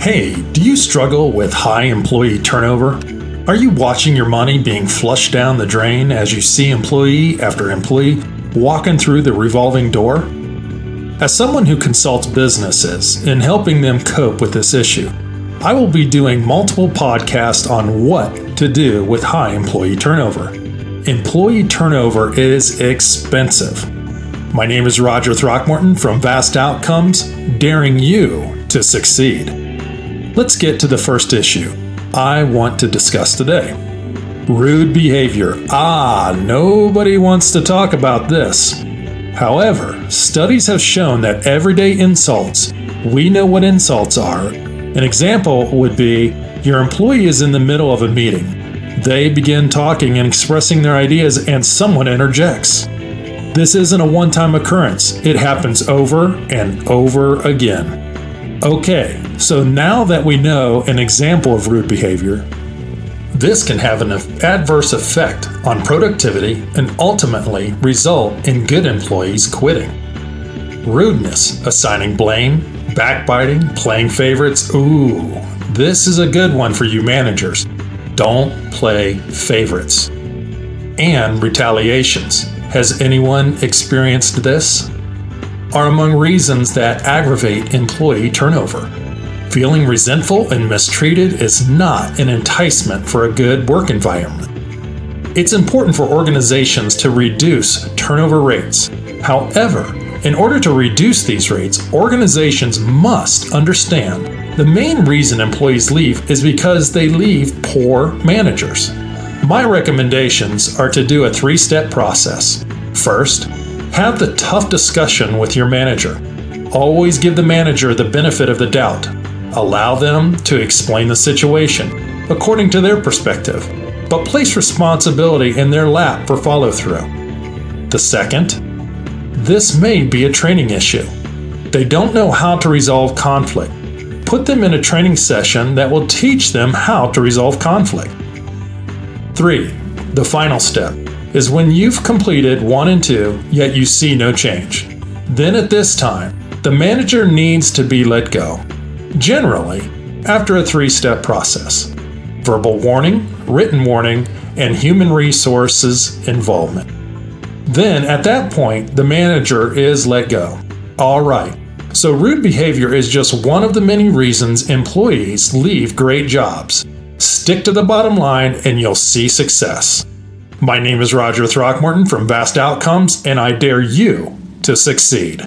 Hey, do you struggle with high employee turnover? Are you watching your money being flushed down the drain as you see employee after employee walking through the revolving door? As someone who consults businesses in helping them cope with this issue, I will be doing multiple podcasts on what to do with high employee turnover. Employee turnover is expensive. My name is Roger Throckmorton from Vast Outcomes, daring you to succeed. Let's get to the first issue I want to discuss today rude behavior. Ah, nobody wants to talk about this. However, studies have shown that everyday insults, we know what insults are. An example would be your employee is in the middle of a meeting. They begin talking and expressing their ideas, and someone interjects. This isn't a one time occurrence, it happens over and over again. Okay, so now that we know an example of rude behavior, this can have an adverse effect on productivity and ultimately result in good employees quitting. Rudeness, assigning blame, backbiting, playing favorites. Ooh, this is a good one for you managers. Don't play favorites. And retaliations. Has anyone experienced this? Are among reasons that aggravate employee turnover. Feeling resentful and mistreated is not an enticement for a good work environment. It's important for organizations to reduce turnover rates. However, in order to reduce these rates, organizations must understand the main reason employees leave is because they leave poor managers. My recommendations are to do a three step process. First, have the tough discussion with your manager. Always give the manager the benefit of the doubt. Allow them to explain the situation according to their perspective, but place responsibility in their lap for follow through. The second, this may be a training issue. They don't know how to resolve conflict. Put them in a training session that will teach them how to resolve conflict. 3. The final step is when you've completed one and two, yet you see no change. Then at this time, the manager needs to be let go. Generally, after a three step process verbal warning, written warning, and human resources involvement. Then, at that point, the manager is let go. All right, so rude behavior is just one of the many reasons employees leave great jobs. Stick to the bottom line and you'll see success. My name is Roger Throckmorton from Vast Outcomes, and I dare you to succeed.